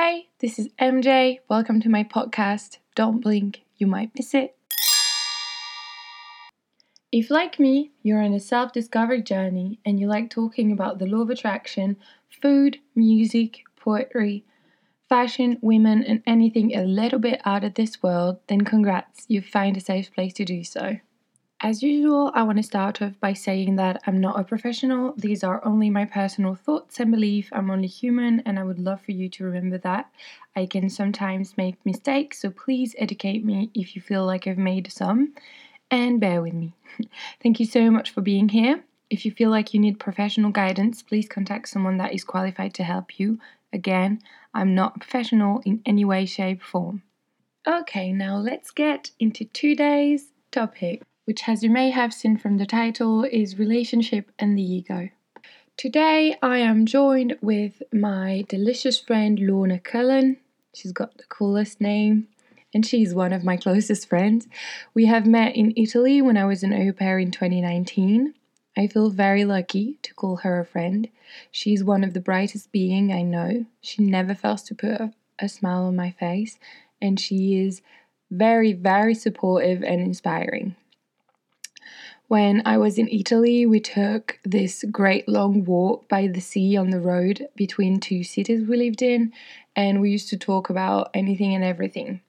Hey, this is MJ. Welcome to my podcast. Don't blink, you might miss it. If, like me, you're on a self discovery journey and you like talking about the law of attraction, food, music, poetry, fashion, women, and anything a little bit out of this world, then congrats, you've found a safe place to do so. As usual, I want to start off by saying that I'm not a professional. These are only my personal thoughts and belief. I'm only human, and I would love for you to remember that. I can sometimes make mistakes, so please educate me if you feel like I've made some, and bear with me. Thank you so much for being here. If you feel like you need professional guidance, please contact someone that is qualified to help you. Again, I'm not professional in any way, shape, or form. Okay, now let's get into today's topic which, as you may have seen from the title, is Relationship and the Ego. Today I am joined with my delicious friend Lorna Cullen. She's got the coolest name and she's one of my closest friends. We have met in Italy when I was an au pair in 2019. I feel very lucky to call her a friend. She's one of the brightest being I know. She never fails to put a, a smile on my face and she is very, very supportive and inspiring. When I was in Italy, we took this great long walk by the sea on the road between two cities we lived in, and we used to talk about anything and everything.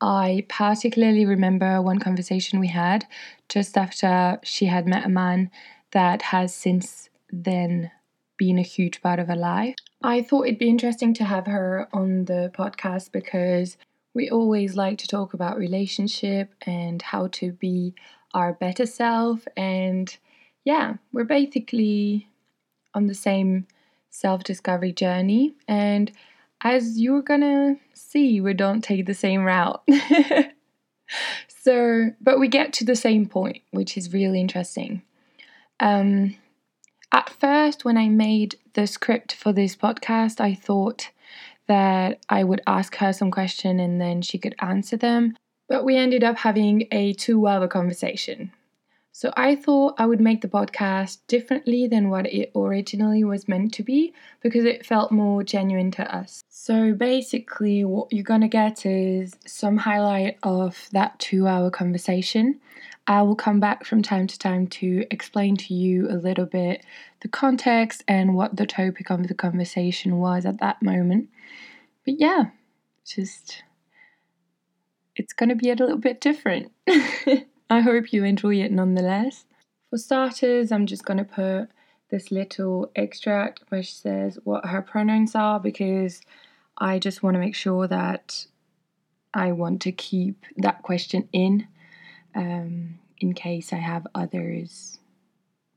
I particularly remember one conversation we had just after she had met a man that has since then been a huge part of her life. I thought it'd be interesting to have her on the podcast because we always like to talk about relationship and how to be our better self. And yeah, we're basically on the same self discovery journey. And as you're gonna see, we don't take the same route. so, but we get to the same point, which is really interesting. Um, at first, when I made the script for this podcast, I thought that I would ask her some question and then she could answer them but we ended up having a two hour conversation. So I thought I would make the podcast differently than what it originally was meant to be because it felt more genuine to us. So basically, what you're gonna get is some highlight of that two hour conversation. I will come back from time to time to explain to you a little bit the context and what the topic of the conversation was at that moment. But yeah, just it's going to be a little bit different. I hope you enjoy it nonetheless. For starters, I'm just going to put this little extract which says what her pronouns are because I just want to make sure that I want to keep that question in um, in case I have others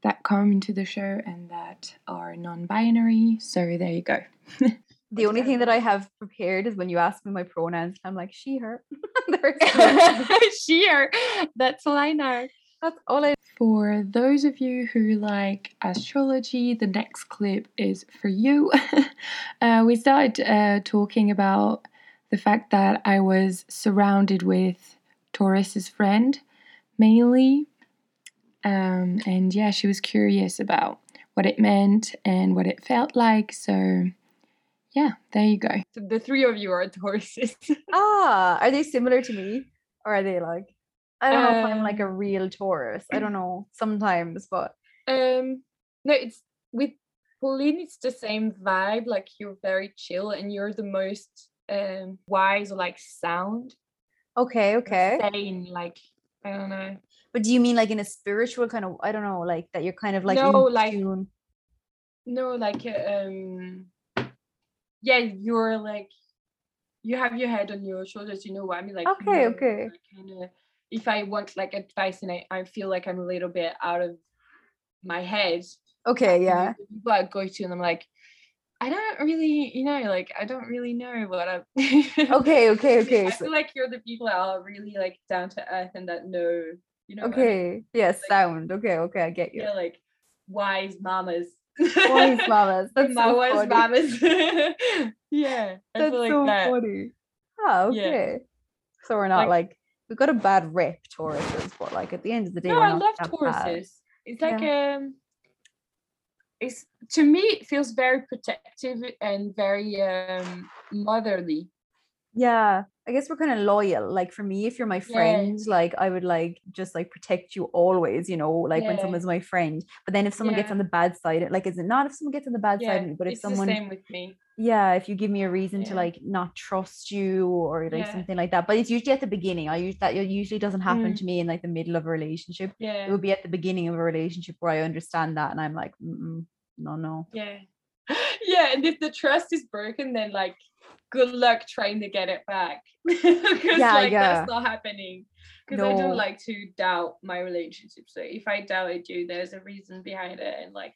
that come into the show and that are non binary. So there you go. The only thing that I have prepared is when you ask me my pronouns, I'm like she, her. she, her. That's all I know. That's all I. For those of you who like astrology, the next clip is for you. uh, we started uh, talking about the fact that I was surrounded with Taurus's friend, mainly. Um, and yeah, she was curious about what it meant and what it felt like. So yeah, there you go. So the three of you are Tauruses. ah, are they similar to me? Or are they like I don't know if I'm like a um, real Taurus. I don't know sometimes, but um no, it's with Pauline it's the same vibe. Like you're very chill and you're the most um wise or like sound. Okay, okay. Sane, like I don't know. But do you mean like in a spiritual kind of I don't know, like that you're kind of like no, like tune? No, like um yeah, you're like you have your head on your shoulders, you know what I mean? Like okay, okay. Kind of if I want like advice and I, I feel like I'm a little bit out of my head. Okay, yeah. People I go to and I'm like, I don't really, you know, like I don't really know what I'm. okay, okay, okay. I feel like you're the people that are really like down to earth and that know, you know. Okay. I mean? Yes, like, sound. Okay, okay, I get you. Yeah, like wise mamas Wise mamas. That's My so mamas. yeah. I That's like so that. funny. Oh, Yeah. okay. So we're not Like- like, we've got a bad rep, Tauruses, but like at the end of the day, No, I love that bad. Tauruses. It's like um it's to me it feels very protective and very um motherly yeah i guess we're kind of loyal like for me if you're my Yeah. friend like i would like just like protect you always you know like when someone's my friend but then if someone gets on the bad side like is it not if someone gets on the bad side yeah but if it's someone the same with me. Yeah if you give me a reason to like not trust you or like Yeah. something like that but it's usually at the beginning i use that it usually doesn't happen Mm. to me in like the middle of a relationship Yeah, it would be at the beginning of a relationship where i understand that and i'm like no no. Yeah. Yeah and if the trust is broken then like good luck trying to get it back. Because Yeah, like yeah. that's not happening. Because i don't like to doubt my relationship. So if i doubted you there's a reason behind it and like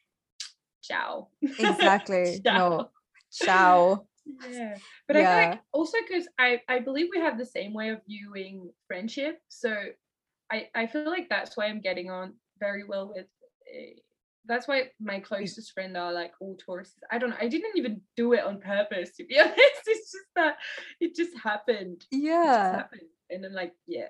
ciao. Exactly. Ciao. no. Ciao. Yeah. But i feel Yeah. like also because i i believe we have the same way of viewing friendship. So i i feel like that's why i'm getting on very well with uh, that's why my closest friend are like all Tauruses. I don't know. I didn't even do it on purpose, to be honest. It's just that it just happened. It just yeah happened. And then like, yeah,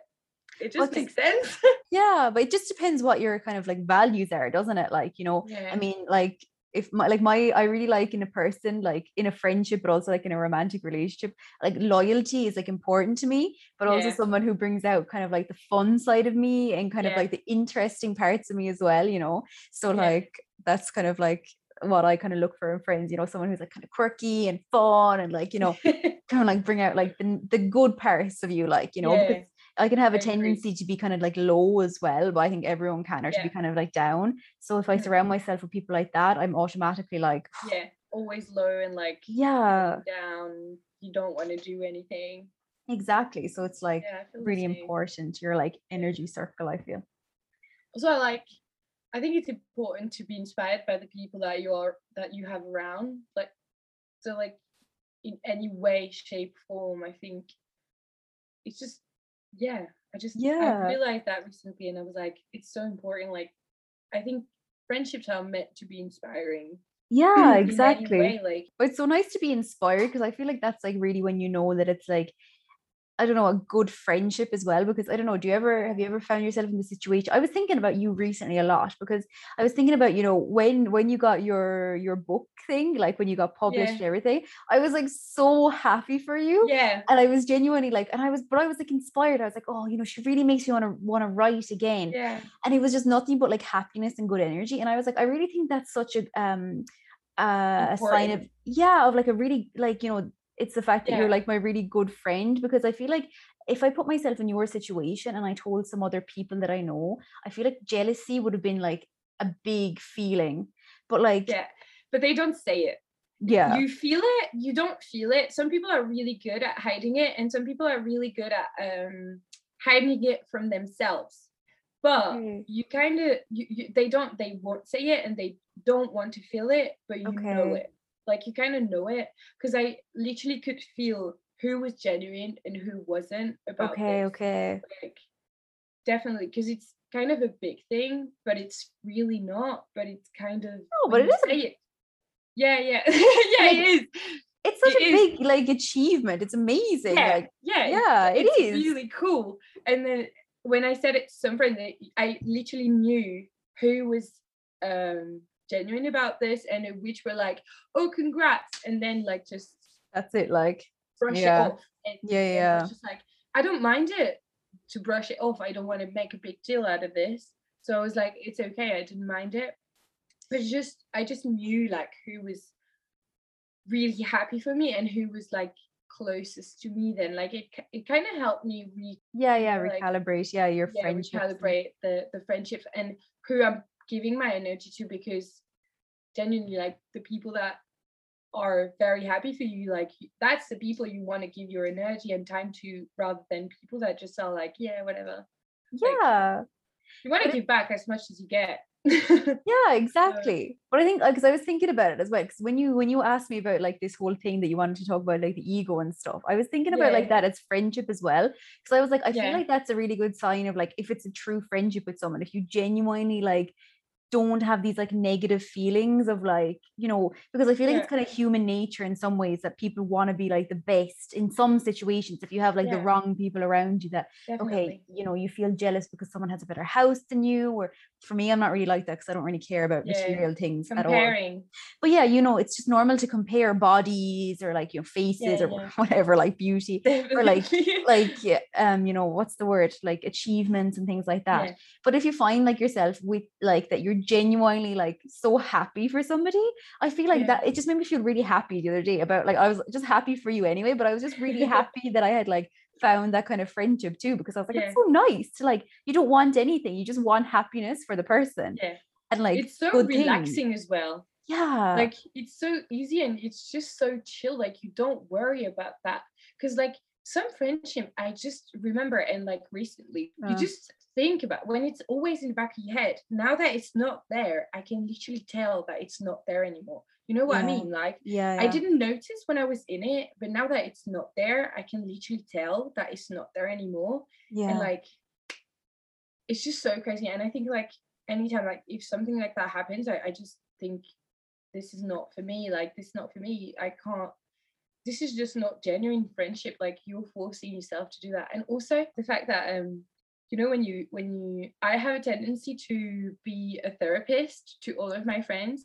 it Well, makes sense. yeah but it just depends what your kind of like values are doesn't it like you know yeah. I mean, like if my like my I really like in a person, like in a friendship, but also like in a romantic relationship, like loyalty is like important to me, but also Yeah. someone who brings out kind of like the fun side of me and kind of like the interesting parts of me as well, you know. So Yeah. like that's kind of like what I kind of look for in friends, you know, someone who's like kind of quirky and fun and like, you know, kind of like bring out like the, the good parts of you, like, you know, Yeah. because I can have a tendency to be kind of like low as well, but I think everyone can, or to be kind of like down. So if I Mhm. surround myself with people like that, I'm automatically like, yeah. Always low and like yeah, down. You don't want to do anything. exactly. So it's like Yeah, I feel the really important your like energy circle, I feel. also I like I think it's important to be inspired by the people that you are that you have around. Like so like in any way, shape, form, I think it's just yeah, I just Yeah. I realized that recently and I was like, it's so important. Like I think friendships are meant to be inspiring. Yeah, in exactly. way, like it's so nice to be inspired because I feel like that's like really when you know that it's like I don't know, a good friendship as well. Because I don't know, do you ever have you ever found yourself in the situation? I was thinking about you recently a lot because I was thinking about, you know, when when you got your your book thing, like when you got published Yeah. and everything, I was like so happy for you. yeah. And I was genuinely like, and I was, but I was like inspired. I was like, oh, you know, she really makes me want to want to write again Yeah. and it was just nothing but like happiness and good energy and i was like i really think that's such a um uh, a sign of yeah of like a really like you know it's the fact that you're like my really good friend because i feel like if i put myself in your situation and i told some other people that i know i feel like jealousy would have been like a big feeling but like Yeah. But they don't say it. yeah you feel it you don't feel it some people are really good at hiding it and some people are really good at um hiding it from themselves but Okay. you kind of you, you they don't they won't say it and they don't want to feel it but you know it like you kind of know it because i literally could feel who was genuine and who wasn't about okay this. okay. Like definitely because it's kind of a big thing but it's really not but it's kind of No, but it is a- it yeah yeah. Yeah Like, it is. it's such It a is. big like achievement. It's amazing yeah like yeah yeah, it it's really cool. And then when i said it to some friend i literally knew who was um genuine about this and which were like oh congrats and then like just that's it like brush Yeah. it off and, Yeah, yeah. just like i don't mind it to brush it off i don't want to make a big deal out of this so i was like it's okay i didn't mind it but just i just knew like who was really happy for me and who was like closest to me then like it it kind of helped me re yeah yeah know, like, recalibrate yeah your yeah, friendships recalibrate the the friendships and who i'm giving my energy to because genuinely like the people that are very happy for you like that's the people you want to give your energy and time to rather than people that just are like yeah whatever yeah you want to give back as much as you get yeah exactly but i think because i was thinking about it as well because when you when you asked me about like this whole thing that you wanted to talk about like the ego and stuff i was thinking about like Yeah. that as friendship as well because i was like i feel Yeah. like that's a really good sign of like if it's a true friendship with someone if you genuinely like don't have these like negative feelings of like you know because i feel like Yeah. it's kind of human nature in some ways that people want to be like the best in some situations if you have like the wrong people around you that Definitely. okay you know you feel jealous because someone has a better house than you or for me i'm not really like that because i don't really care about Yeah, material things at all but yeah you know it's just normal to compare bodies or like your faces Yeah, or yeah. whatever like beauty or like like yeah, um you know what's the word like achievements and things like that Yeah. but if you find like yourself with like that you're genuinely like so happy for somebody i feel like Yeah. that it just made me feel really happy the other day about like i was just happy for you anyway but i was just really happy that i had like found that kind of friendship too because i was like Yeah. it's so nice to like you don't want anything you just want happiness for the person Yeah. and like it's so relaxing as well. yeah like it's so easy and it's just so chill like you don't worry about that because like some friendship i just remember and like recently you Uh. just think about when it's always in the back of your head now that it's not there i can literally tell that it's not there anymore. You know what i mean? Like yeah, i didn't notice when i was in it but now that it's not there i can literally tell that it's not there anymore. Yeah. and like it's just so crazy. And i think like anytime like if something like that happens i, I just think this is not for me like this is not for me. I can't this is just not genuine friendship like you're forcing yourself to do that. And also the fact that um you know when you when you i have a tendency to be a therapist to all of my friends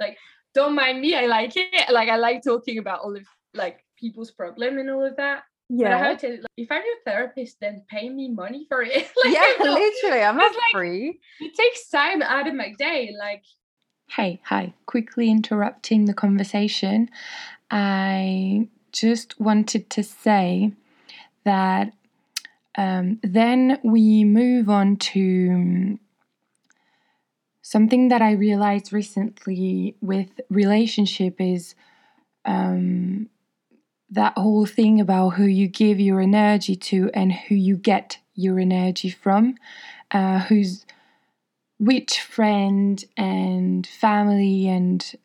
like don't mind me i like it like i like talking about all of like people's problem and all of that but I have to, like, if I'm your therapist, then pay me money for it. like, yeah I'm not- literally i'm not like- free it takes time out of my day. Like, Hey, hi, quickly interrupting the conversation. I just wanted to say that um, then we move on to um, something that I realized recently with relationship is um, that whole thing about who you give your energy to and who you get your energy from, uh, who's which friend and family and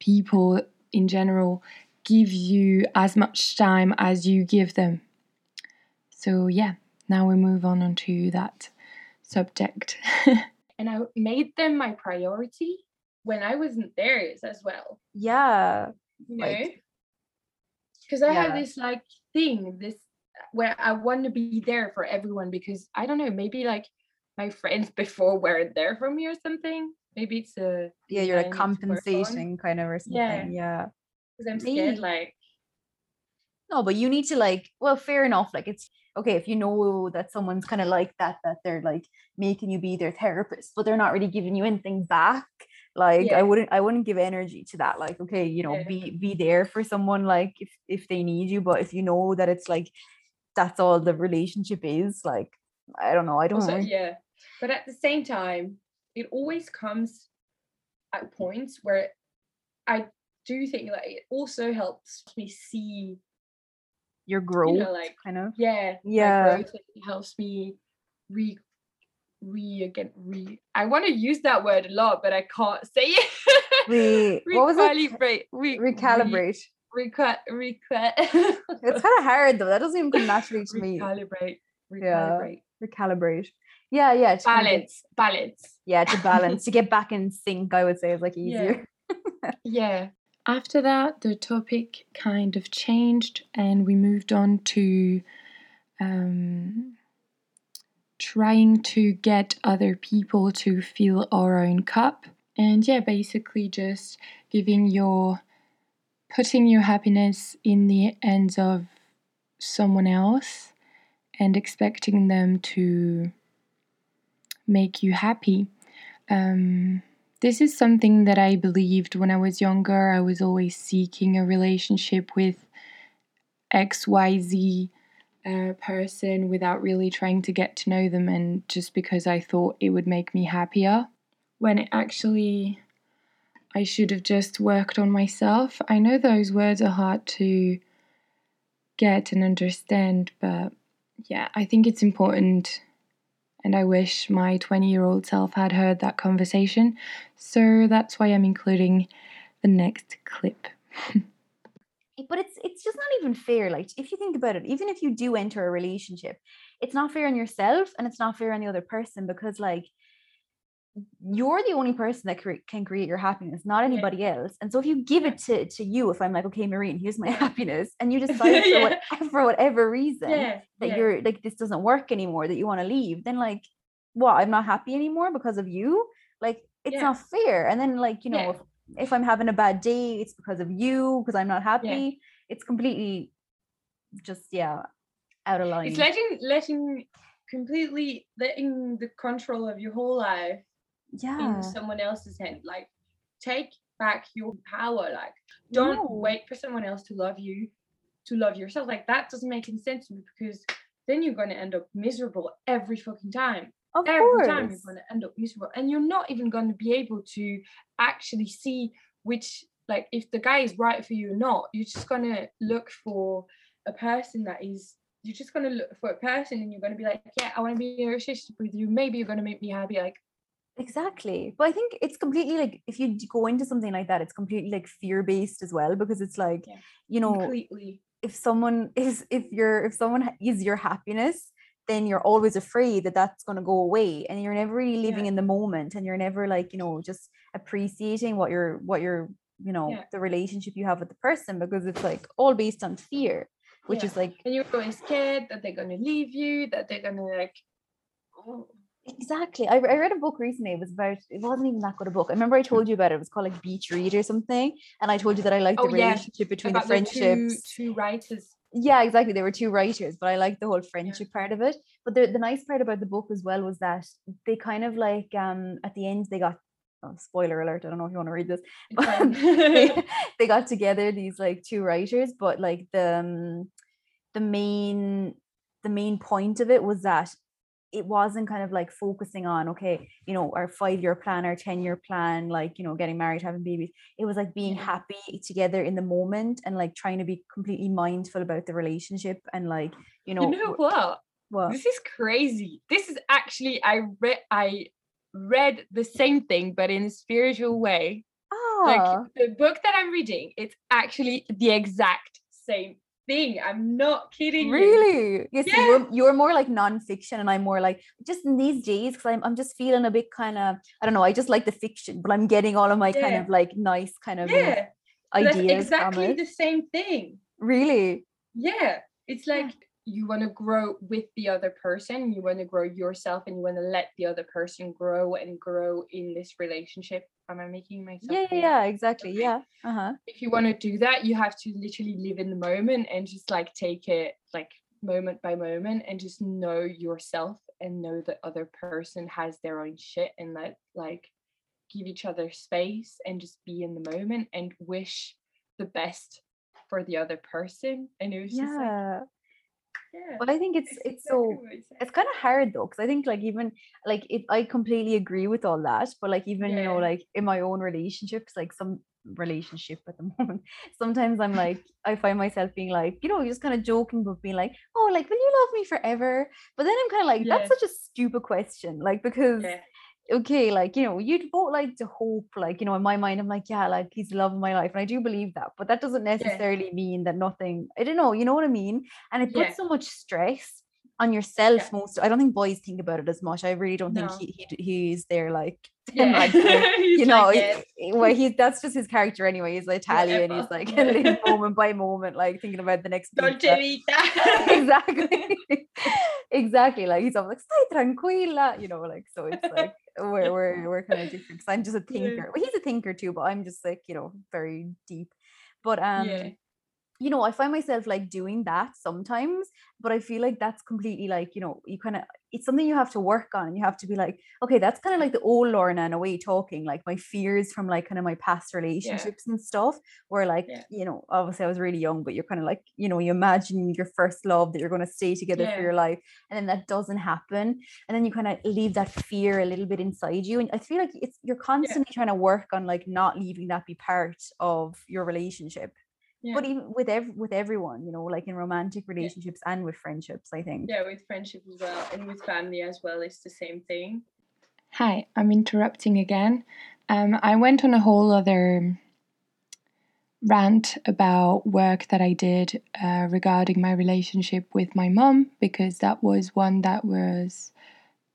people in general give you as much time as you give them. So yeah, now we move on onto that subject. and I made them my priority when I wasn't theirs as well. yeah You know, Like- because I have this like thing, this where I want to be there for everyone because I don't know, maybe like my friends before weren't there for me or something. Maybe it's a yeah you're like thing I need to work on. compensating kind of or something Yeah. yeah because I'm Me. scared. Like, no but you need to like well fair enough like it's okay if you know that someone's kind of like that that they're like making you be their therapist but they're not really giving you anything back like Yeah. i wouldn't i wouldn't give energy to that like okay you know Yeah. be be there for someone like if if they need you but if you know that it's like that's all the relationship is like i don't know i don't also know yeah but at the same time it always comes at points where i do think like it also helps me see your growth like, kind of? yeah Yeah. growth, it helps me re re again re i want to use that word a lot but i can't say it. Re- what was it? recalibrate re, recalibrate. re, reca- reca- it's kind of hard though. That doesn't even come naturally to me. Recalibrate Yeah. recalibrate. Recalibrate. Yeah yeah to kind of balance balance. Yeah to balance to get back in sync i would say is like Yeah. easier. Yeah After that, the topic kind of changed and we moved on to um, trying to get other people to fill our own cup. And yeah, basically just giving your, putting your happiness in the hands of someone else and expecting them to make you happy. Um, this is something that I believed when I was younger. I was always seeking a relationship with XYZ uh, person without really trying to get to know them, and just because I thought it would make me happier. When it actually, I should have just worked on myself. I know those words are hard to get and understand, but yeah, I think it's important. And I wish my 20 year old self had heard that conversation. So that's why I'm including the next clip. but it's it's just not even fair like if you think about it even if you do enter a relationship it's not fair on yourself and it's not fair on the other person because like you're the only person that cre- can create your happiness, not Yeah. anybody else. And so if you give it to, to you, if I'm like, okay, Marine, here's my happiness, and you decide for, what, for whatever reason yeah, that yeah. you're like this doesn't work anymore, that you want to leave, then like, what? I'm not happy anymore because of you. Like it's Yeah. not fair. And then like you know, Yeah. if, if I'm having a bad day, it's because of you because I'm not happy. It's completely just yeah out of line. It's letting letting completely letting the control of your whole life yeah. in someone else's hand. Like take back your power. Like don't No. wait for someone else to love you, to love yourself. Like that doesn't make any sense to me because then you're gonna end up miserable every fucking time. Of every course. time you're going to end up miserable and you're not even going to be able to actually see which like if the guy is right for you or not you're just going to look for a person that is you're just going to look for a person and you're going to be like yeah i want to be in a relationship with you maybe you're going to make me happy like Exactly. But I think it's completely like if you go into something like that, it's completely like fear based as well because it's like, Yeah. you know, completely if someone is if you're if someone is your happiness, then you're always afraid that that's going to go away and you're never really living Yeah. in the moment and you're never like, you know, just appreciating what you're what you're, you know, Yeah. the relationship you have with the person because it's like all based on fear, which Yeah. is like and you're going scared that they're going to leave you that they're going to like oh, Exactly. I, I read a book recently. It was about, it wasn't even that good a book. I remember I told you about it. It was called like Beach Read or something. And I told you that I liked the Oh, yeah. relationship between the about the two, friendships. two writers Yeah, exactly. There were two writers, but I liked the whole friendship part of it. But the, the nice part about the book as well was that they kind of like, um, at the end, they got, oh, spoiler alert, I don't know if you want to read this. But they, they got together these like two writers but like the um, the main the main point of it was that it wasn't kind of like focusing on okay you know our five year plan our 10 year plan like you know getting married having babies. It was like being happy together in the moment and like trying to be completely mindful about the relationship and like you know you know wh- what? What? This is crazy. This is actually I read I read the same thing but in a spiritual way. Like ah. the book that I'm reading, it's actually the exact same thing. I'm not kidding. you. Really? Yes, Yeah. you're you're more like nonfiction, and I'm more like just in these days because I'm I'm just feeling a bit kind of I don't know. I just like the fiction, but I'm getting all of my kind of like nice kind of you know, Yeah. but That's ideas exactly the same thing. Really? Yeah. It's Yeah. like you want to grow with the other person, you want to grow yourself, and you want to let the other person grow and grow in this relationship. Am I making myself Yeah, yeah, yeah, exactly. Okay. Yeah. Uh huh. if you want to do that, you have to literally live in the moment and just like take it like moment by moment and just know yourself and know that other person has their own shit and let like give each other space and just be in the moment and wish the best for the other person. And it was just like, Yeah. yeah. But I think it's it's it's so it's kind of hard though because i think like even like it i completely agree with all that but like even you know like in my own relationships like some relationship at the moment sometimes i'm like i find myself being like you know just kind of joking but being like oh like will you love me forever but then i'm kind of like Yeah. that's such a stupid question like because Yeah. Okay like you know you'd both like to hope like you know in my mind i'm like yeah like he's the love of my life and i do believe that but that doesn't necessarily mean that nothing i don't know you know what i mean and it puts Yeah. so much stress on yourself most i don't think boys think about it as much i really don't think he, he he's there like Yeah. you know like, he- well he's that's just his character anyway he's italian he's like Yeah. moment by moment like thinking about the next Dolce pizza. vita. exactly exactly like he's always like stai tranquilla you know like so it's like we're we're, we're kind of different because i'm just a Yeah. thinker well he's a thinker too but i'm just like you know very deep but um yeah. You know i find myself like doing that sometimes but i feel like that's completely like you know you kind of it's something you have to work on and you have to be like okay that's kind of like the old lorna in a way talking like my fears from like kind of my past relationships and stuff where like Yeah. you know obviously i was really young but you're kind of like you know you imagine your first love that you're going to stay together Yeah. for your life and then that doesn't happen and then you kind of leave that fear a little bit inside you and i feel like it's you're constantly trying to work on like not leaving that be part of your relationship Yeah. but even with ev- with everyone you know like in romantic relationships and with friendships i think yeah, with friendship as well, and with family as well, it's the same thing. Hi, I'm interrupting again. Um, I went on a whole other rant about work that I did uh, regarding my relationship with my mum because that was one that was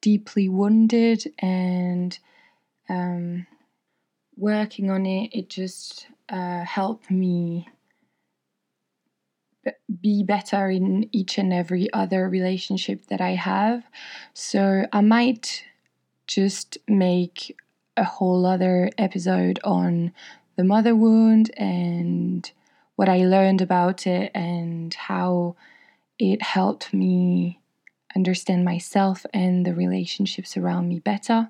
deeply wounded and um, working on it, it just uh, helped me be better in each and every other relationship that I have. So I might just make a whole other episode on the mother wound and what I learned about it and how it helped me understand myself and the relationships around me better.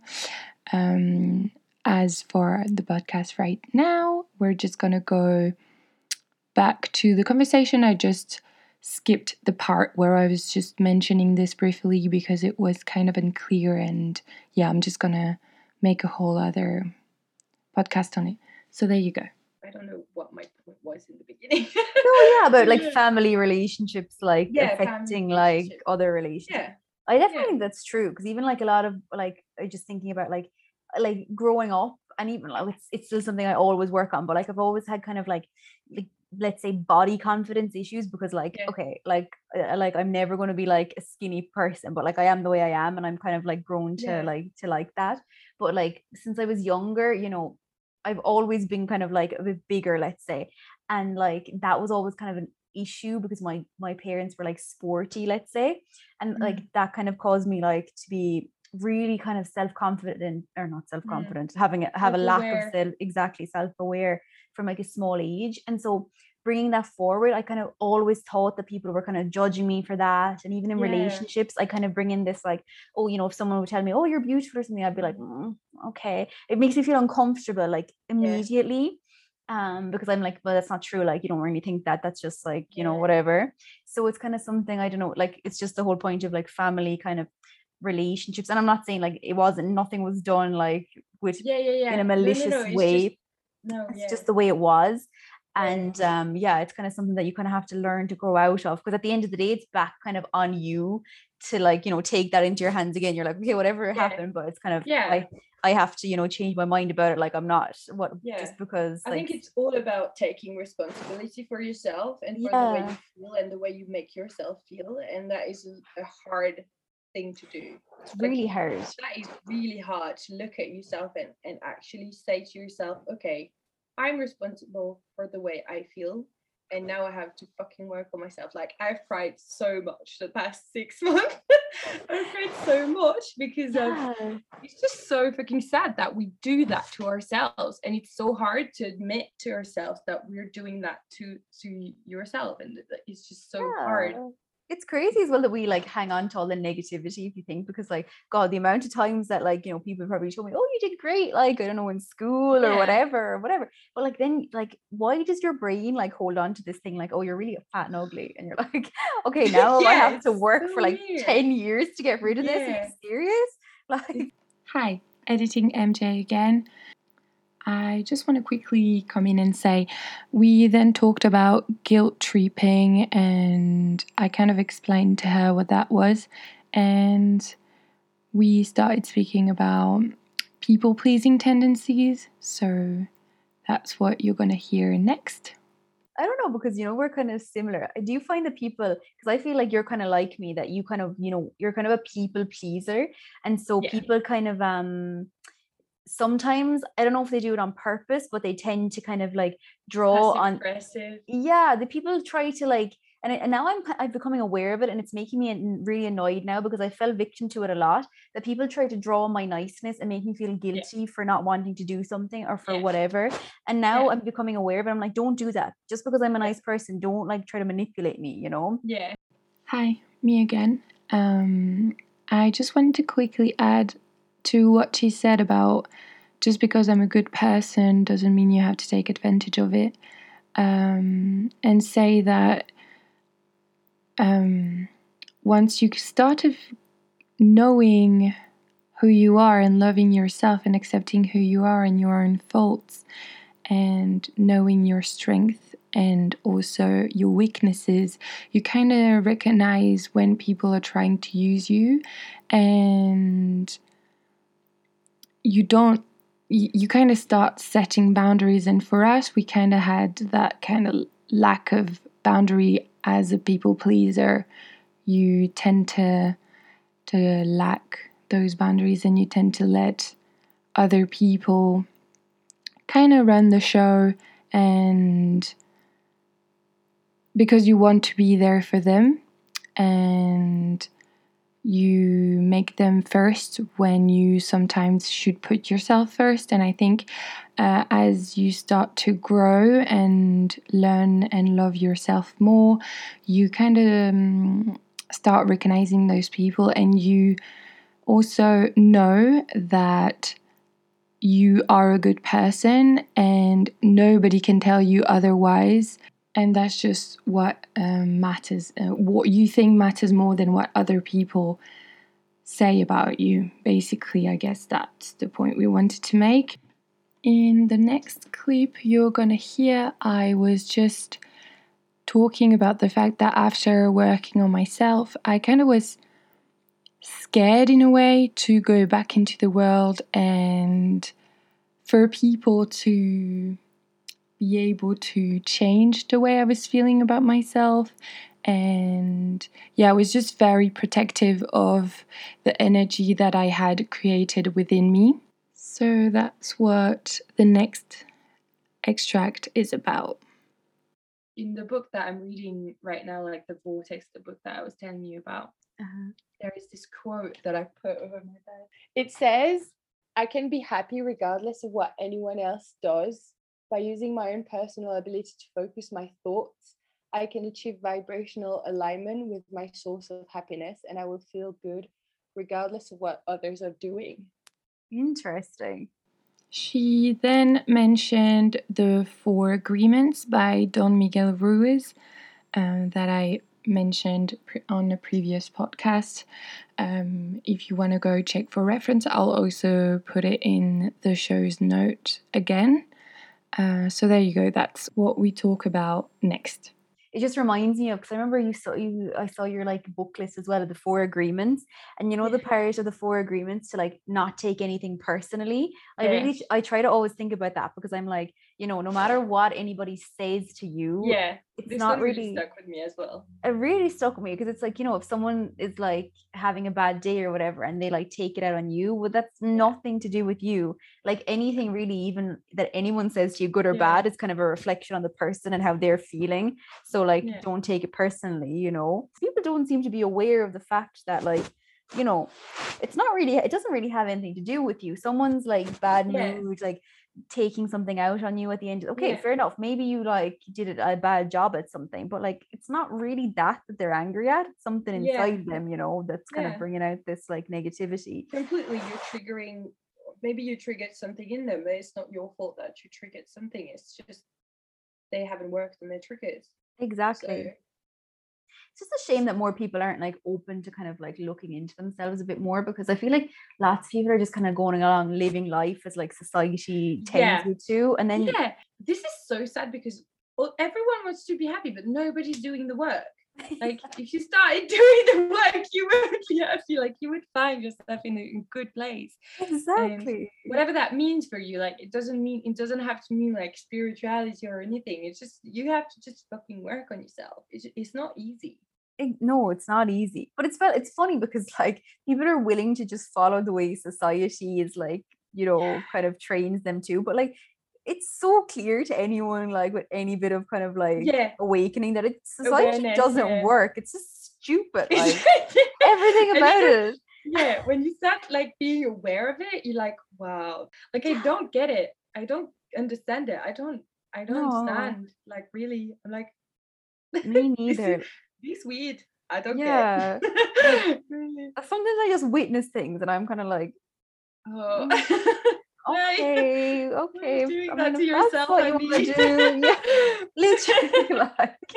Um, as for the podcast right now, we're just going to go back to the conversation. I just skipped the part where I was just mentioning this briefly because it was kind of unclear. And yeah, I'm just going to make a whole other podcast on it. So there you go. I don't know what my point was in the beginning. no, yeah, about like family relationships, like yeah, affecting like other relationships. Yeah. I definitely yeah. think that's true because even like a lot of like I just thinking about like like growing up and even like it's, it's still something I always work on, but like I've always had kind of like like let's say body confidence issues because like yeah. okay like uh, like i'm never going to be like a skinny person but like i am the way i am and i'm kind of like grown to yeah. like to like that but like since i was younger you know i've always been kind of like a bit bigger let's say and like that was always kind of an issue because my my parents were like sporty let's say and mm. like that kind of caused me like to be really kind of self-confident or not mm. self-confident mm. having a, have a lack of self exactly self-aware from like a small age and so bringing that forward i kind of always thought that people were kind of judging me for that and even in yeah. relationships i kind of bring in this like oh you know if someone would tell me oh you're beautiful or something i'd be like mm, okay it makes me feel uncomfortable like immediately yeah. um because i'm like well that's not true like you don't really think that that's just like you know whatever so it's kind of something i don't know like it's just the whole point of like family kind of relationships and i'm not saying like it wasn't nothing was done like with yeah yeah yeah in a malicious no, no, no. way just, no it's yeah. just the way it was and um yeah it's kind of something that you kind of have to learn to grow out of because at the end of the day it's back kind of on you to like you know take that into your hands again you're like okay whatever yeah. happened but it's kind of yeah I, I have to you know change my mind about it like I'm not what yeah. just because I think it's all about taking responsibility for yourself and for yeah. the way you feel and the way you make yourself feel and that is a hard thing to do it's really like, hard that is really hard to look at yourself and, and actually say to yourself okay I'm responsible for the way I feel. And now I have to fucking work on myself. Like I've cried so much the past six months. I've cried so much because yeah. it's just so fucking sad that we do that to ourselves. And it's so hard to admit to ourselves that we're doing that to to yourself. And it's just so yeah. hard it's crazy as well that we like hang on to all the negativity if you think because like god the amount of times that like you know people probably told me oh you did great like i don't know in school or yeah. whatever or whatever but like then like why does your brain like hold on to this thing like oh you're really fat and ugly and you're like okay now i have to work so for like weird. 10 years to get rid of yeah. this are you serious like hi editing mj again I just want to quickly come in and say we then talked about guilt tripping, and I kind of explained to her what that was. And we started speaking about people pleasing tendencies. So that's what you're going to hear next. I don't know because you know we're kind of similar. Do you find that people because I feel like you're kind of like me that you kind of you know you're kind of a people pleaser and so yeah. people kind of um sometimes I don't know if they do it on purpose, but they tend to kind of like draw on aggressive. Yeah, the people try to like, and, and now I'm I'm becoming aware of it, and it's making me really annoyed now because I fell victim to it a lot. That people try to draw my niceness and make me feel guilty yeah. for not wanting to do something or for yeah. whatever. And now yeah. I'm becoming aware of it. I'm like, don't do that. Just because I'm a nice person, don't like try to manipulate me. You know? Yeah. Hi, me again. Um, I just wanted to quickly add to what she said about just because I'm a good person doesn't mean you have to take advantage of it. Um, and say that um, once you start of knowing who you are and loving yourself and accepting who you are and your own faults and knowing your strength and also your weaknesses, you kind of recognize when people are trying to use you and you don't you, you kind of start setting boundaries and for us we kind of had that kind of lack of boundary as a people pleaser. You tend to to lack those boundaries and you tend to let other people kind of run the show and because you want to be there for them and you make them first when you sometimes should put yourself first. And I think uh, as you start to grow and learn and love yourself more, you kind of um, start recognizing those people and you also know that you are a good person and nobody can tell you otherwise and that's just what um, matters uh, what you think matters more than what other people say about you. Basically i guess that's the point we wanted to make. In the next clip you're gonna hear i was just talking about the fact that after working on myself i kind of was scared in a way to go back into the world and for people to be able to change the way I was feeling about myself. And yeah, I was just very protective of the energy that I had created within me. So that's what the next extract is about. In the book that I'm reading right now, like the Vortex, the book that I was telling you about, uh-huh. there is this quote that I put over my bed. It says, I can be happy regardless of what anyone else does by using my own personal ability to focus my thoughts, I can achieve vibrational alignment with my source of happiness and I will feel good regardless of what others are doing. Interesting. She then mentioned the Four Agreements by Don Miguel Ruiz uh, that I mentioned on a previous podcast. Um, if you want to go check for reference, I'll also put it in the show's note again. Uh, so there you go. That's what we talk about next it just reminds me of because I remember you saw you I saw your like book list as well of the four agreements and you know the part of the four agreements to like not take anything personally I yeah. really I try to always think about that because I'm like you know no matter what anybody says to you yeah it's this not really, really stuck with me as well. It really stuck with me because it's like you know if someone is like having a bad day or whatever and they like take it out on you well that's nothing to do with you. Like anything really even that anyone says to you good or yeah. bad is kind of a reflection on the person and how they're feeling. So like yeah. don't take it personally you know? People don't seem to be aware of the fact that like you know it's not really it doesn't really have anything to do with you. Someone's like bad mood like taking something out on you at the end okay yeah. fair enough maybe you like did a bad job at something but like it's not really that that they're angry at it's something inside yeah. them you know that's kind yeah. of bringing out this like negativity completely you're triggering maybe you triggered something in them but it's not your fault that you triggered something it's just they haven't worked on their triggers exactly so, it's just a shame that more people aren't like open to kind of like looking into themselves a bit more because I feel like lots of people are just kind of going along living life as like society tells yeah. you to. And then yeah, this is so sad because oh, everyone wants to be happy, but nobody's doing the work. Like if you started doing the work, you would be happy. Like you would find yourself in a good place. Exactly. whatever that means for you, like it doesn't mean it doesn't have to mean like spirituality or anything. It's just you have to just fucking work on yourself. It's it's not easy it, no, it's not easy. But it's it's funny because like people are willing to just follow the way society is like, you know, kind of trains them to. But like it's so clear to anyone like with any bit of kind of like yeah. awakening that it society Awareness, doesn't yeah. work. It's just stupid. Like everything about it. Yeah, when you start like being aware of it, you're like, wow. Like I don't get it. I don't understand it. I don't I don't no. understand. Like really. I'm like me neither this weird. I don't yeah. get. Sometimes I just witness things and I'm kind of like, oh. Mm. Okay, okay. Doing I that to yourself, what I mean. you do. Yeah. Literally, like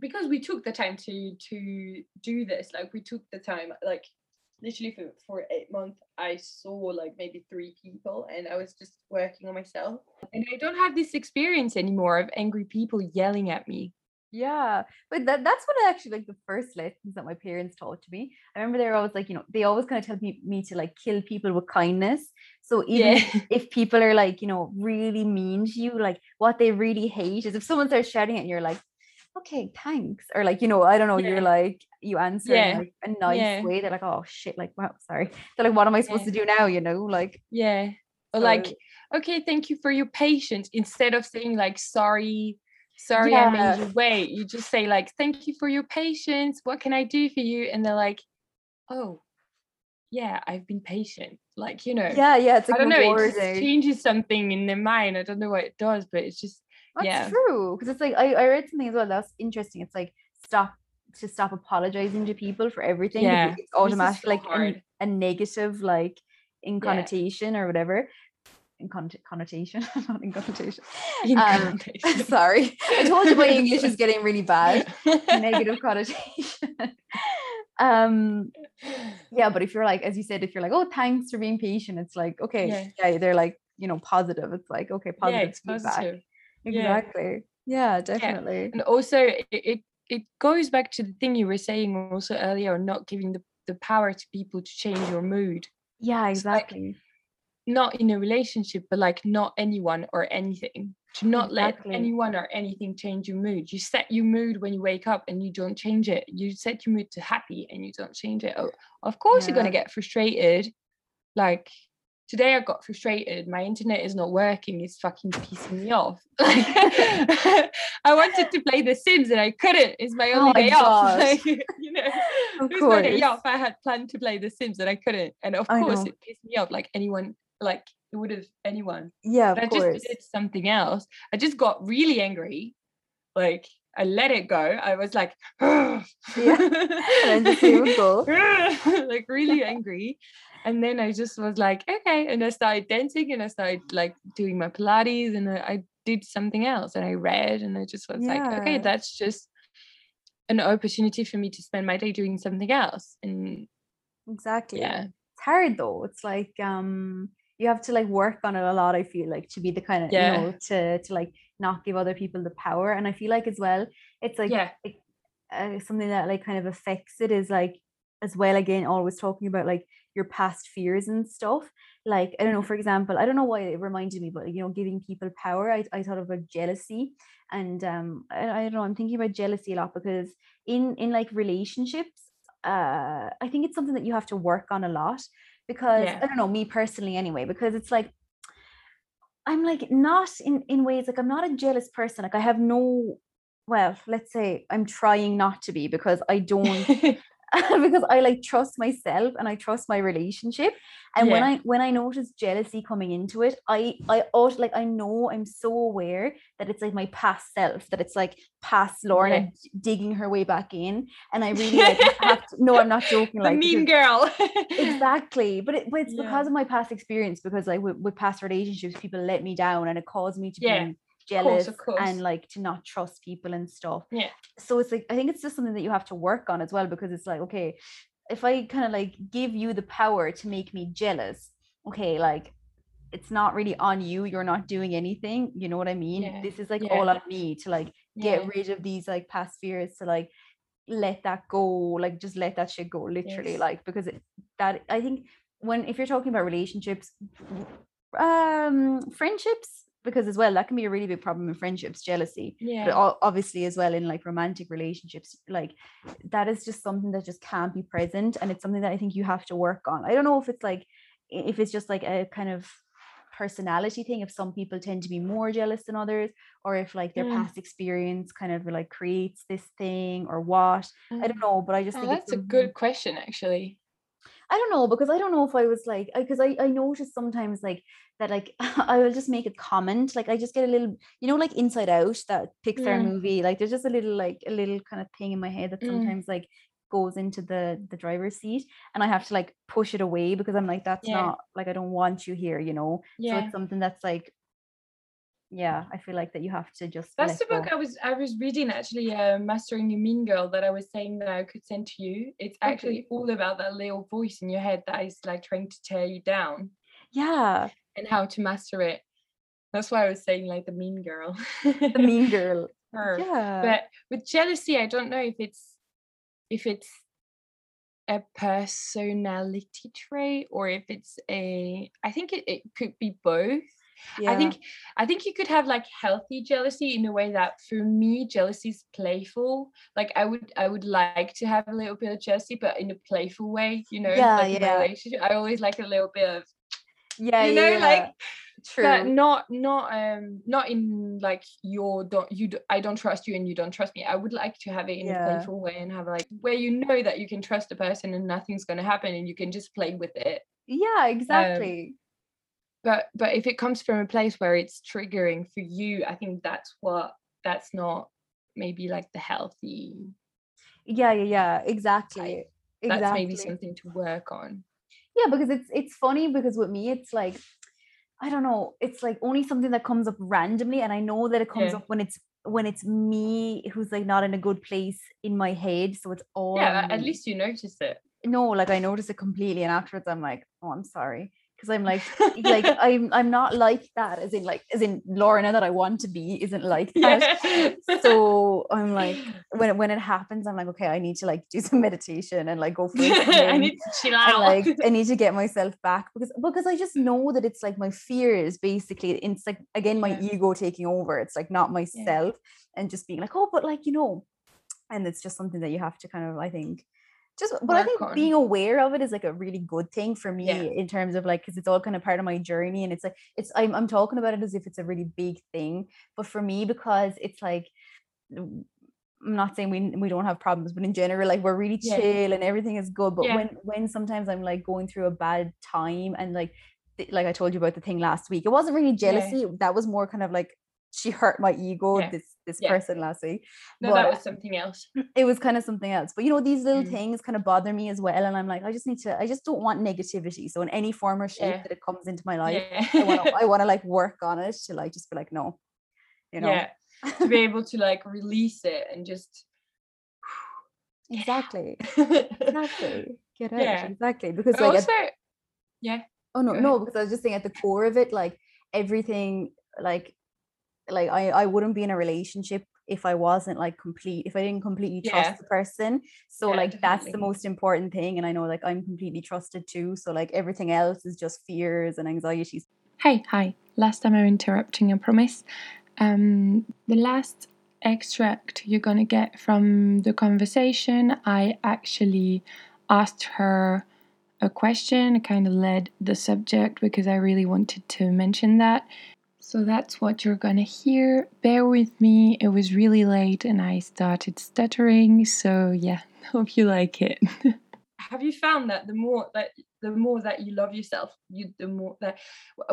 because we took the time to to do this. Like we took the time, like literally for for eight months. I saw like maybe three people, and I was just working on myself. And I don't have this experience anymore of angry people yelling at me yeah, but that that's what I actually like the first lessons that my parents taught to me. I remember they were always like, you know, they always kind of tell me, me to like kill people with kindness. So even yeah. if people are like, you know, really mean to you, like what they really hate is if someone starts shouting at you, you're like, okay, thanks. Or like, you know, I don't know, you're like, you answer Yeah. in like a nice Yeah. way. They're like, oh shit, like, wow, sorry. They're like, what am I supposed Yeah. to do now? You know, like, Yeah. Or like, okay, thank you for your patience. Instead of saying like, sorry, sorry, I Yeah. made you wait. You just say like, thank you for your patience. What can I do for you? And they're like, oh, yeah, I've been patient. Like, you know, yeah, yeah, it's like I don't know. It just changes something in their mind. I don't know what it does, but it's just, That's yeah. true. Because it's like I, I read something as well. That's interesting. It's like stop to stop apologizing to people for everything. Yeah, It's automatic so like hard. a negative like in connotation or whatever. In con- connotation, not in connotation. Um, Incantation. sorry. I told you my English is getting really bad. Negative connotation. um yeah, but if you're like, as you said, if you're like, oh, thanks for being patient, it's like, okay, Yeah. yeah, they're like, you know, positive. It's like, okay, yeah, positive it's feedback. positive. Exactly. Yeah, definitely. and also it, it it goes back to the thing you were saying also earlier not giving the, the power to people to change your mood Yeah, It's like- exactly. Not in a relationship but like not anyone or anything. To not Exactly. let anyone or anything change your mood. You set your mood when you wake up and you don't change it. You set your mood to happy and you don't change it. Oh, of course you're going to get frustrated. Like today i got frustrated. My internet is not working. It's fucking pissing me off. Like i wanted to play the sims and i couldn't. It's my Oh only my day off. like, you know Of it was my day off. I had planned to play the sims and i couldn't. And of I course know. it pissed me off. Like anyone like it would have anyone Yeah, of I course. just did something else. I just got really angry. Like I let it go. I was like, And just go. like really angry. And then I just was like, okay. And I started dancing and I started like doing my Pilates and I, I did something else and I read and I just was like, okay, that's just an opportunity for me to spend my day doing something else. And Exactly. yeah, It's hard though. It's like um you have to like work on it a lot, I feel like, to be the kind of Yeah. you know, to to like not give other people the power. And I feel like as well, it's like yeah, uh, something that like kind of affects it is like as well again always talking about like your past fears and stuff like i don't know Mm-hmm. for example i don't know why it reminded me but you know giving people power i, I thought about jealousy and um I, I don't know i'm thinking about jealousy a lot because in in like relationships uh i think it's something that you have to work on a lot because Yeah. i don't know me personally anyway because it's like i'm like not in in ways like i'm not a jealous person like i have no well let's say i'm trying not to be because i don't because I like trust myself and I trust my relationship. And when I when I notice jealousy coming into it, I I ought like I know I'm so aware that it's like my past self, that it's like past Lorna Yeah. digging her way back in. And I really like have to no, I'm not joking. the Like mean because- girl. exactly. But it but it's Yeah. because of my past experience, because like with, with past relationships, people let me down and it caused me to Yeah, be jealous of course. and like to not trust people and stuff Yeah. so it's like i think it's just something that you have to work on as well because it's like okay if i kind of like give you the power to make me jealous okay like it's not really on you you're not doing anything you know what i mean Yeah, this is like yeah. all on me to like get Yeah. rid of these like past fears to like let that go like just let that shit go literally Yes. like because it, that i think when if you're talking about relationships um friendships because as well that can be a really big problem in friendships jealousy yeah. but obviously as well in like romantic relationships like that is just something that just can't be present and it's something that i think you have to work on i don't know if it's like if it's just like a kind of personality thing if some people tend to be more jealous than others or if like their Mm. past experience kind of like creates this thing or what i don't know but i just Oh, think it's that's a good question, actually. I don't know because I don't know if I was like because I, I notice sometimes like that like I will just make a comment like I just get a little you know like Inside Out that Pixar Mm. movie like there's just a little like a little kind of thing in my head that Mm. sometimes like goes into the the driver's seat and I have to like push it away because I'm like that's Yeah. not like I don't want you here you know so Yeah. it's something that's like yeah I feel like that you have to just That's the book go. I was I was reading actually, uh, Mastering a Mean Girl that I was saying that I could send to you. It's Okay. actually all about that little voice in your head that is like trying to tear you down yeah and how to master it. That's why I was saying like the mean girl. the mean girl Her. yeah But with jealousy, I don't know if it's if it's a personality trait or if it's a I think it, it could be both. I think I think you could have like healthy jealousy in a way that for me jealousy is playful. Like I would I would like to have a little bit of jealousy, but in a playful way, you know, Yeah, like in yeah. a relationship. I always like a little bit of yeah, you know, yeah, like true. but not not um not in like your don't you do, I don't trust you and you don't trust me. I would like to have it in Yeah. a playful way and have like where you know that you can trust the person and nothing's gonna happen and you can just play with it. yeah, exactly. But but if it comes from a place where it's triggering for you i think that's what that's not maybe like the healthy yeah, yeah, yeah, exactly. that's exactly. maybe something to work on yeah because it's it's funny because with me it's like i don't know it's like only something that comes up randomly and i know that it comes Yeah. up when it's when it's me who's like not in a good place in my head so it's all yeah at least you notice it no like i notice it completely and afterwards i'm like oh i'm sorry because i'm like like i'm i'm not like that as in like as in lorna that i want to be isn't like that. Yeah so i'm like when it, when it happens i'm like okay i need to like do some meditation and like go for i need to chill and out. like I need to get myself back because because I just know that it's like my fears basically. It's like again my Yeah. ego taking over. It's like not myself and just being like oh but like you know and it's just something that you have to kind of I think just but I think on. being aware of it is like a really good thing for me Yeah. in terms of like because it's all kind of part of my journey and it's like it's I'm I'm talking about it as if it's a really big thing but for me because it's like I'm not saying we we don't have problems, but in general, like we're really Yeah. chill and everything is good. But Yeah. when when sometimes I'm like going through a bad time and like like I told you about the thing last week, it wasn't really Yeah. jealousy. That was more kind of like she hurt my ego. Yeah. This this Yeah. person last week. no but- that was something else It was kind of something else. But you know, these little Mm. things kind of bother me as well. And I'm like, I just need to. I just don't want negativity. So in any form or shape Yeah. that it comes into my life, I want to. I want to like work on it to like just be like, no, you know. yeah to be able to like release it and just exactly. Exactly. Get out. Yeah. Exactly. Because but like also at yeah Oh no, no, because I was just saying at the core of it, like everything, like, like I, I wouldn't be in a relationship if I wasn't like complete, if I didn't completely trust Yeah. the person. So Yeah, like that's the most important thing, and I know like I'm completely trusted too. So like everything else is just fears and anxieties. Hey, hi. Last time I'm interrupting, I promise. Um, the last extract you're going to get from the conversation, I actually asked her a question. Kind of led the subject because I really wanted to mention that. So that's what you're going to hear. Bear with me. It was really late and I started stuttering. So, yeah, hope you like it. have you found that the more that the more that you love yourself you the more that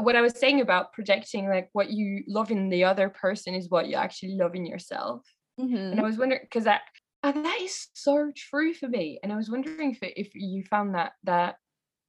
what i was saying about projecting like what you love in the other person is what you actually love in yourself and i mm-hmm. was wondering because that and that is so true for me and i was wondering if, if you found that that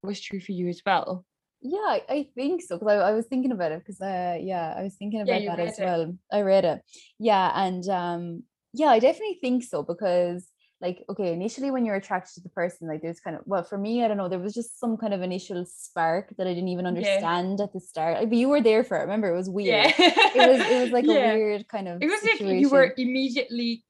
was true for you as well Yeah, I, think so. Because I, I was thinking about it. Because uh, yeah, I was thinking about you that as it. well. I read it. Yeah, and um, yeah, I definitely think so. Because like, okay, initially when you're attracted to the person, like, there's kind of well, for me, I don't know, there was just some kind of initial spark that I didn't even Yeah. understand at the start. Like, but you were there for it. Remember, it was weird. yeah It was it was like Yeah. a weird kind of it was like you were immediately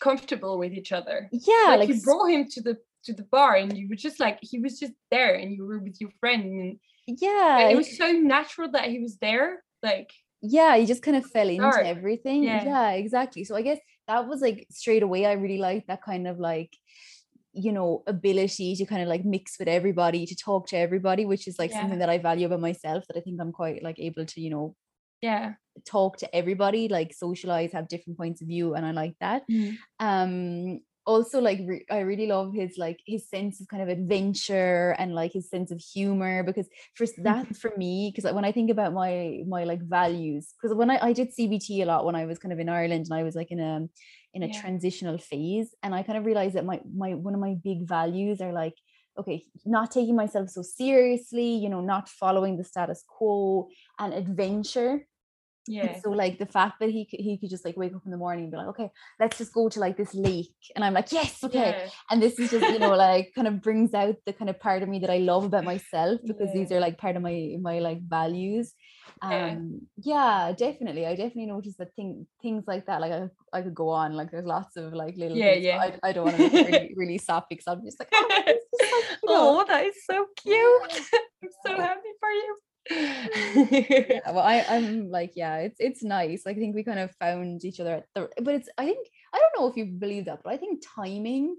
comfortable with each other yeah, like, like you brought him to the to the bar and you were just like he was just there and you were with your friend and yeah, and it was so natural that he was there like yeah he just kind of fell into Start. everything Yeah. yeah. exactly so i guess that was like straight away i really liked that kind of like you know ability to kind of like mix with everybody to talk to everybody which is like Yeah. something that i value about myself that i think i'm quite like able to you know yeah talk to everybody like socialize have different points of view and i like that Mm. um also like re- i really love his like his sense of kind of adventure and like his sense of humor because for mm-hmm. that for me because when i think about my my like values because when I, I did cbt a lot when i was kind of in ireland and i was like in a in a Yeah. transitional phase and i kind of realized that my my one of my big values are like okay not taking myself so seriously you know not following the status quo and adventure and yeah so like the fact that he could, he could just like wake up in the morning and be like, okay, let's just go to like this lake. And I'm like, yes, okay. yeah And this is just, you know, like kind of brings out the kind of part of me that I love about myself because these are like part of my my like values. Um yeah, definitely. I definitely noticed that thing things like that. Like I, I could go on. Like there's lots of like little Yeah, things. yeah. I, I don't want to make really, really sappy because I'm just like, oh, it's just like, you know, oh that is so cute i'm so happy for you yeah, well, I, I'm like, yeah, it's it's nice. Like, I think we kind of found each other at the, but it's. I think I don't know if you believe that, but I think timing.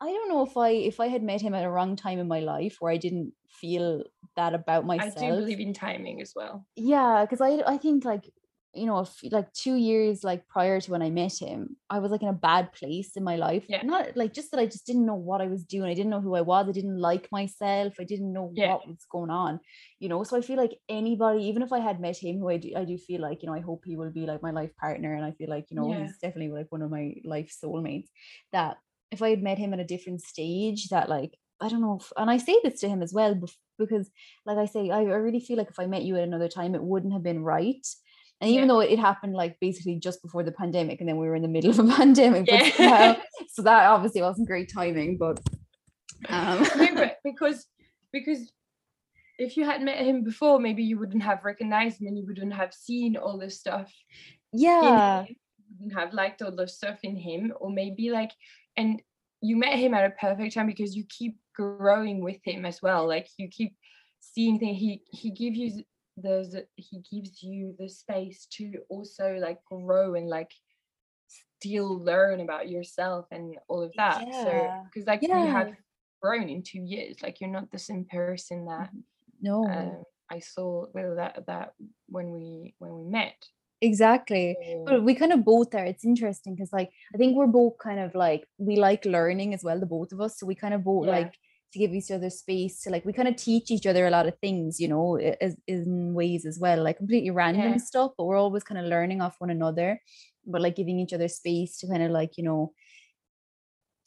I don't know if I if I had met him at a wrong time in my life where I didn't feel that about myself. I do believe in timing as well. Yeah, because I I think like you know, if, like two years like prior to when I met him, I was like in a bad place in my life. Yeah. Not like just that I just didn't know what I was doing. I didn't know who I was. I didn't like myself. I didn't know Yeah. what was going on. You know, so I feel like anybody, even if I had met him, who I do, I do feel like you know, I hope he will be like my life partner, and I feel like you know Yeah. he's definitely like one of my life soulmates. That if I had met him at a different stage, that like I don't know, if, and I say this to him as well because, like I say, I, I really feel like if I met you at another time, it wouldn't have been right. And even Yeah. though it happened like basically just before the pandemic, and then we were in the middle of a pandemic, Yeah. somehow, so that obviously wasn't great timing. But um, because because if you had met him before, maybe you wouldn't have recognized him and you wouldn't have seen all this stuff yeah, you wouldn't have liked all the stuff in him, or maybe like and you met him at a perfect time because you keep growing with him as well. Like you keep seeing things. He he gives you the the- he gives you the space to also like grow and like still learn about yourself and all of that. yeah. So because like you have grown in two years, like you're not the same person that no, um, I saw well that that when we when we met. exactly. So, But we kind of both are. It's interesting because like I think we're both kind of like we like learning as well, the both of us. So we kind of both Yeah. like to give each other space to like we kind of teach each other a lot of things, you know, as in ways as well, like completely random Yeah. stuff, but we're always kind of learning off one another, but like giving each other space to kind of like, you know,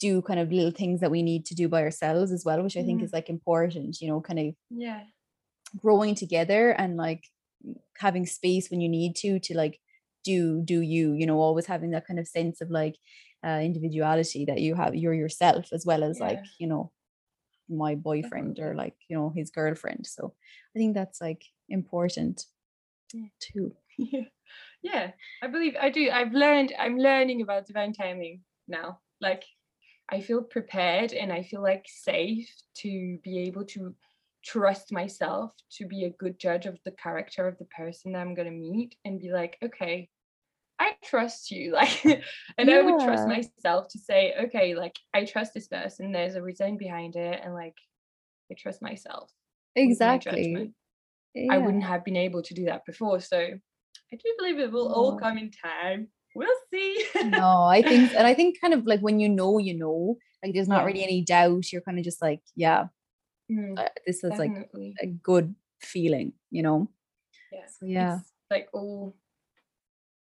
do kind of little things that we need to do by ourselves as well, which I think Mhm. is like important, you know, kind of yeah. growing together and like having space when you need to to like do do you you know always having that kind of sense of like uh individuality that you have you're yourself as well as like you know my boyfriend or like you know his girlfriend so i think that's like important Yeah. too. Yeah. Yeah i believe i do i've learned i'm learning about divine timing now like i feel prepared and i feel like safe to be able to trust myself to be a good judge of the character of the person that i'm going to meet and be like okay i trust you like and i would trust myself to say okay like i trust this person there's a reason behind it and like i trust myself exactly judgment. I wouldn't have been able to do that before. So I do believe it will all Oh. come in time. We'll see. no i think and i think kind of like when you know you know like there's not Yeah. really any doubt you're kind of just like yeah Mm, uh, this is like a good feeling you know yeah. so yeah It's like all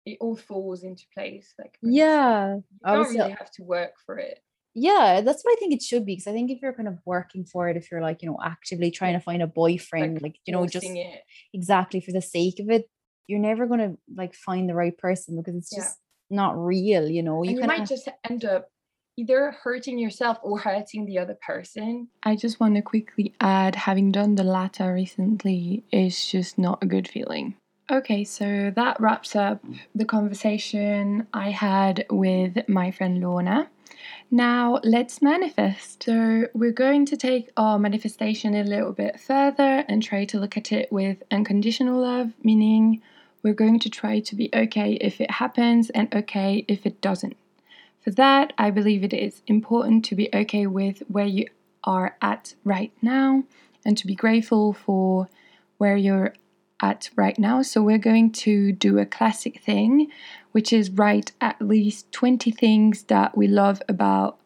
it all falls into place. Like yeah you I don't uh, really have to work for it. yeah that's what i think it should be because i think if you're kind of working for it if you're like you know actively trying to find a boyfriend like, you know just it. exactly for the sake of it you're never going to like find the right person because it's Yeah. just not real you know And you kind might just end up either hurting yourself or hurting the other person. I just want to quickly add having done the latter recently is just not a good feeling. Okay, so that wraps up the conversation I had with my friend Lorna. Now let's manifest. So, we're going to take our manifestation a little bit further and try to look at it with unconditional love, meaning we're going to try to be okay if it happens and okay if it doesn't. For that, I believe it is important to be okay with where you are at right now and to be grateful for where you're at right now. So, we're going to do a classic thing, which is write at least 20 things that we love about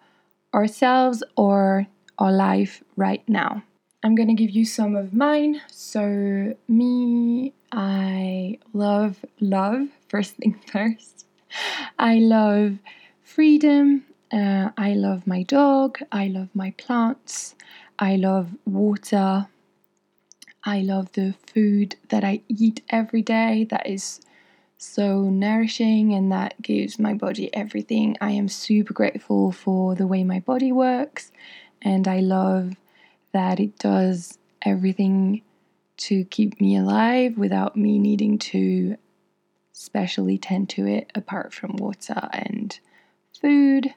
ourselves or our life right now. I'm going to give you some of mine. So, me, I love love, first thing first. I love freedom. Uh, I love my dog. I love my plants. I love water. I love the food that I eat every day that is so nourishing and that gives my body everything. I am super grateful for the way my body works and I love that it does everything to keep me alive without me needing to specially tend to it apart from water and food.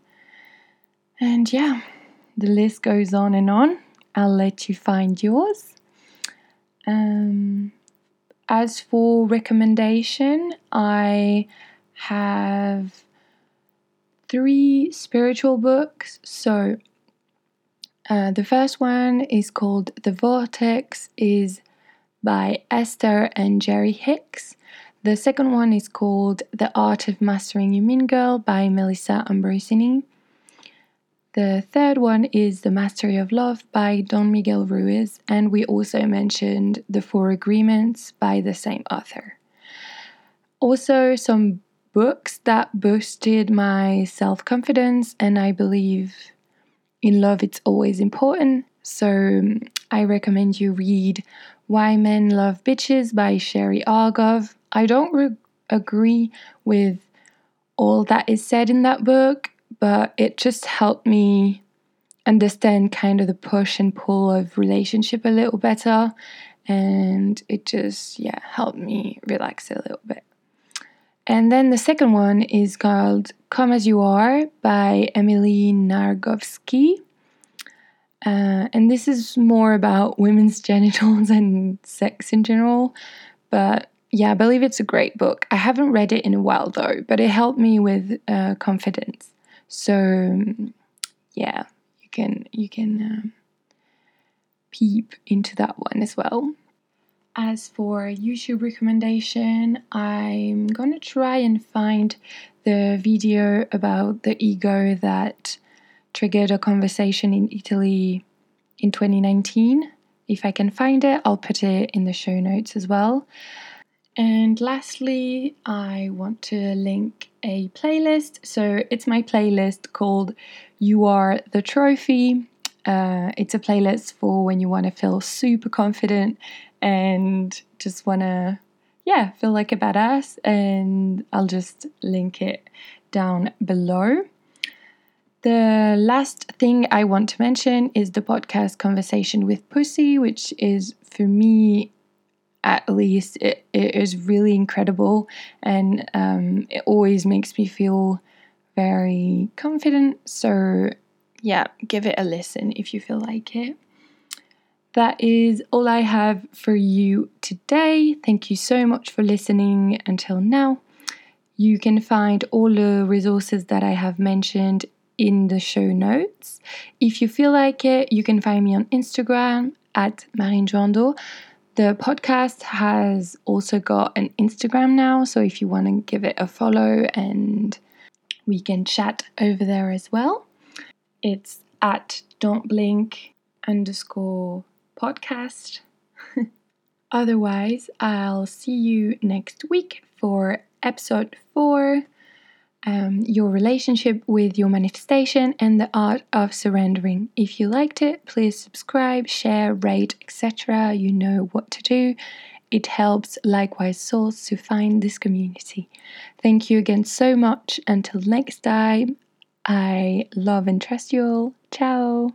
And yeah, the list goes on and on. I'll let you find yours. Um, as for recommendation, I have three spiritual books. So uh, the first one is called The Vortex, is by Esther and Jerry Hicks. The second one is called The Art of Mastering Your Mean Girl by Melissa Ambrosini. The third one is The Mastery of Love by Don Miguel Ruiz, and we also mentioned The Four Agreements by the same author. Also, some books that boosted my self confidence, and I believe in love it's always important. So um, I recommend you read Why Men Love Bitches by Sherry Argov. I don't re- agree with all that is said in that book, but it just helped me understand kind of the push and pull of relationship a little better and it just yeah helped me relax a little bit and then the second one is called Come As You Are by Emily Nagoski. Uh, and this is more about women's genitals and sex in general. But yeah, I believe it's a great book. I haven't read it in a while though, but it helped me with uh, confidence. So yeah, you can you can um, peep into that one as well. As for YouTube recommendation, I'm gonna try and find the video about the ego that triggered a conversation in Italy in 2019. If I can find it, I'll put it in the show notes as well. And lastly, I want to link a playlist. So it's my playlist called You Are the Trophy. Uh, it's a playlist for when you want to feel super confident and just want to, yeah, feel like a badass. And I'll just link it down below. The last thing I want to mention is the podcast Conversation with Pussy, which is for me, at least, it, it is really incredible and um, it always makes me feel very confident. So, yeah, give it a listen if you feel like it that is all I have for you today. Thank you so much for listening until now. You can find all the resources that I have mentioned in the show notes. If you feel like it, you can find me on Instagram at Marine Joando. The podcast has also got an Instagram now, so if you want to give it a follow and we can chat over there as well. It's at don't blink underscore podcast. Otherwise, I'll see you next week for episode four um, your relationship with your manifestation and the art of surrendering. If you liked it, please subscribe, share, rate, etc. You know what to do. It helps likewise souls to find this community. Thank you again so much. Until next time, I love and trust you all. Ciao.